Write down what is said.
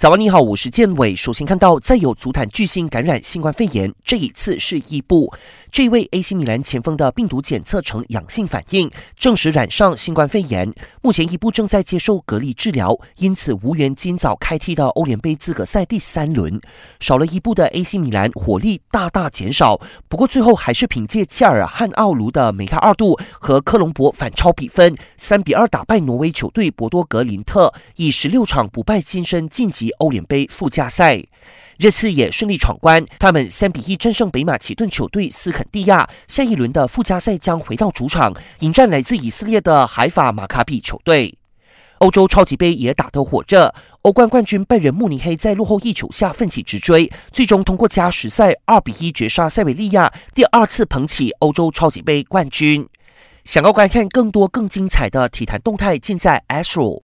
早安，你好，我是建伟。首先看到，再有足坛巨星感染新冠肺炎，这一次是伊布。这位 AC 米兰前锋的病毒检测呈阳性反应，证实染上新冠肺炎。目前伊布正在接受隔离治疗，因此无缘今早开踢的欧联杯资格赛第三轮。少了伊布的 AC 米兰火力大大减少，不过最后还是凭借切尔汉奥卢的梅开二度和科隆博反超比分，三比二打败挪威球队博多格林特，以十六场不败金身晋级。欧联杯附加赛，热刺也顺利闯关，他们三比一战胜北马其顿球队斯肯蒂亚。下一轮的附加赛将回到主场迎战来自以色列的海法马卡比球队。欧洲超级杯也打得火热，欧冠冠军拜仁慕尼黑在落后一球下奋起直追，最终通过加时赛二比一绝杀塞维利亚，第二次捧起欧洲超级杯冠军。想要观看更多更精彩的体坛动态，尽在 ASRO。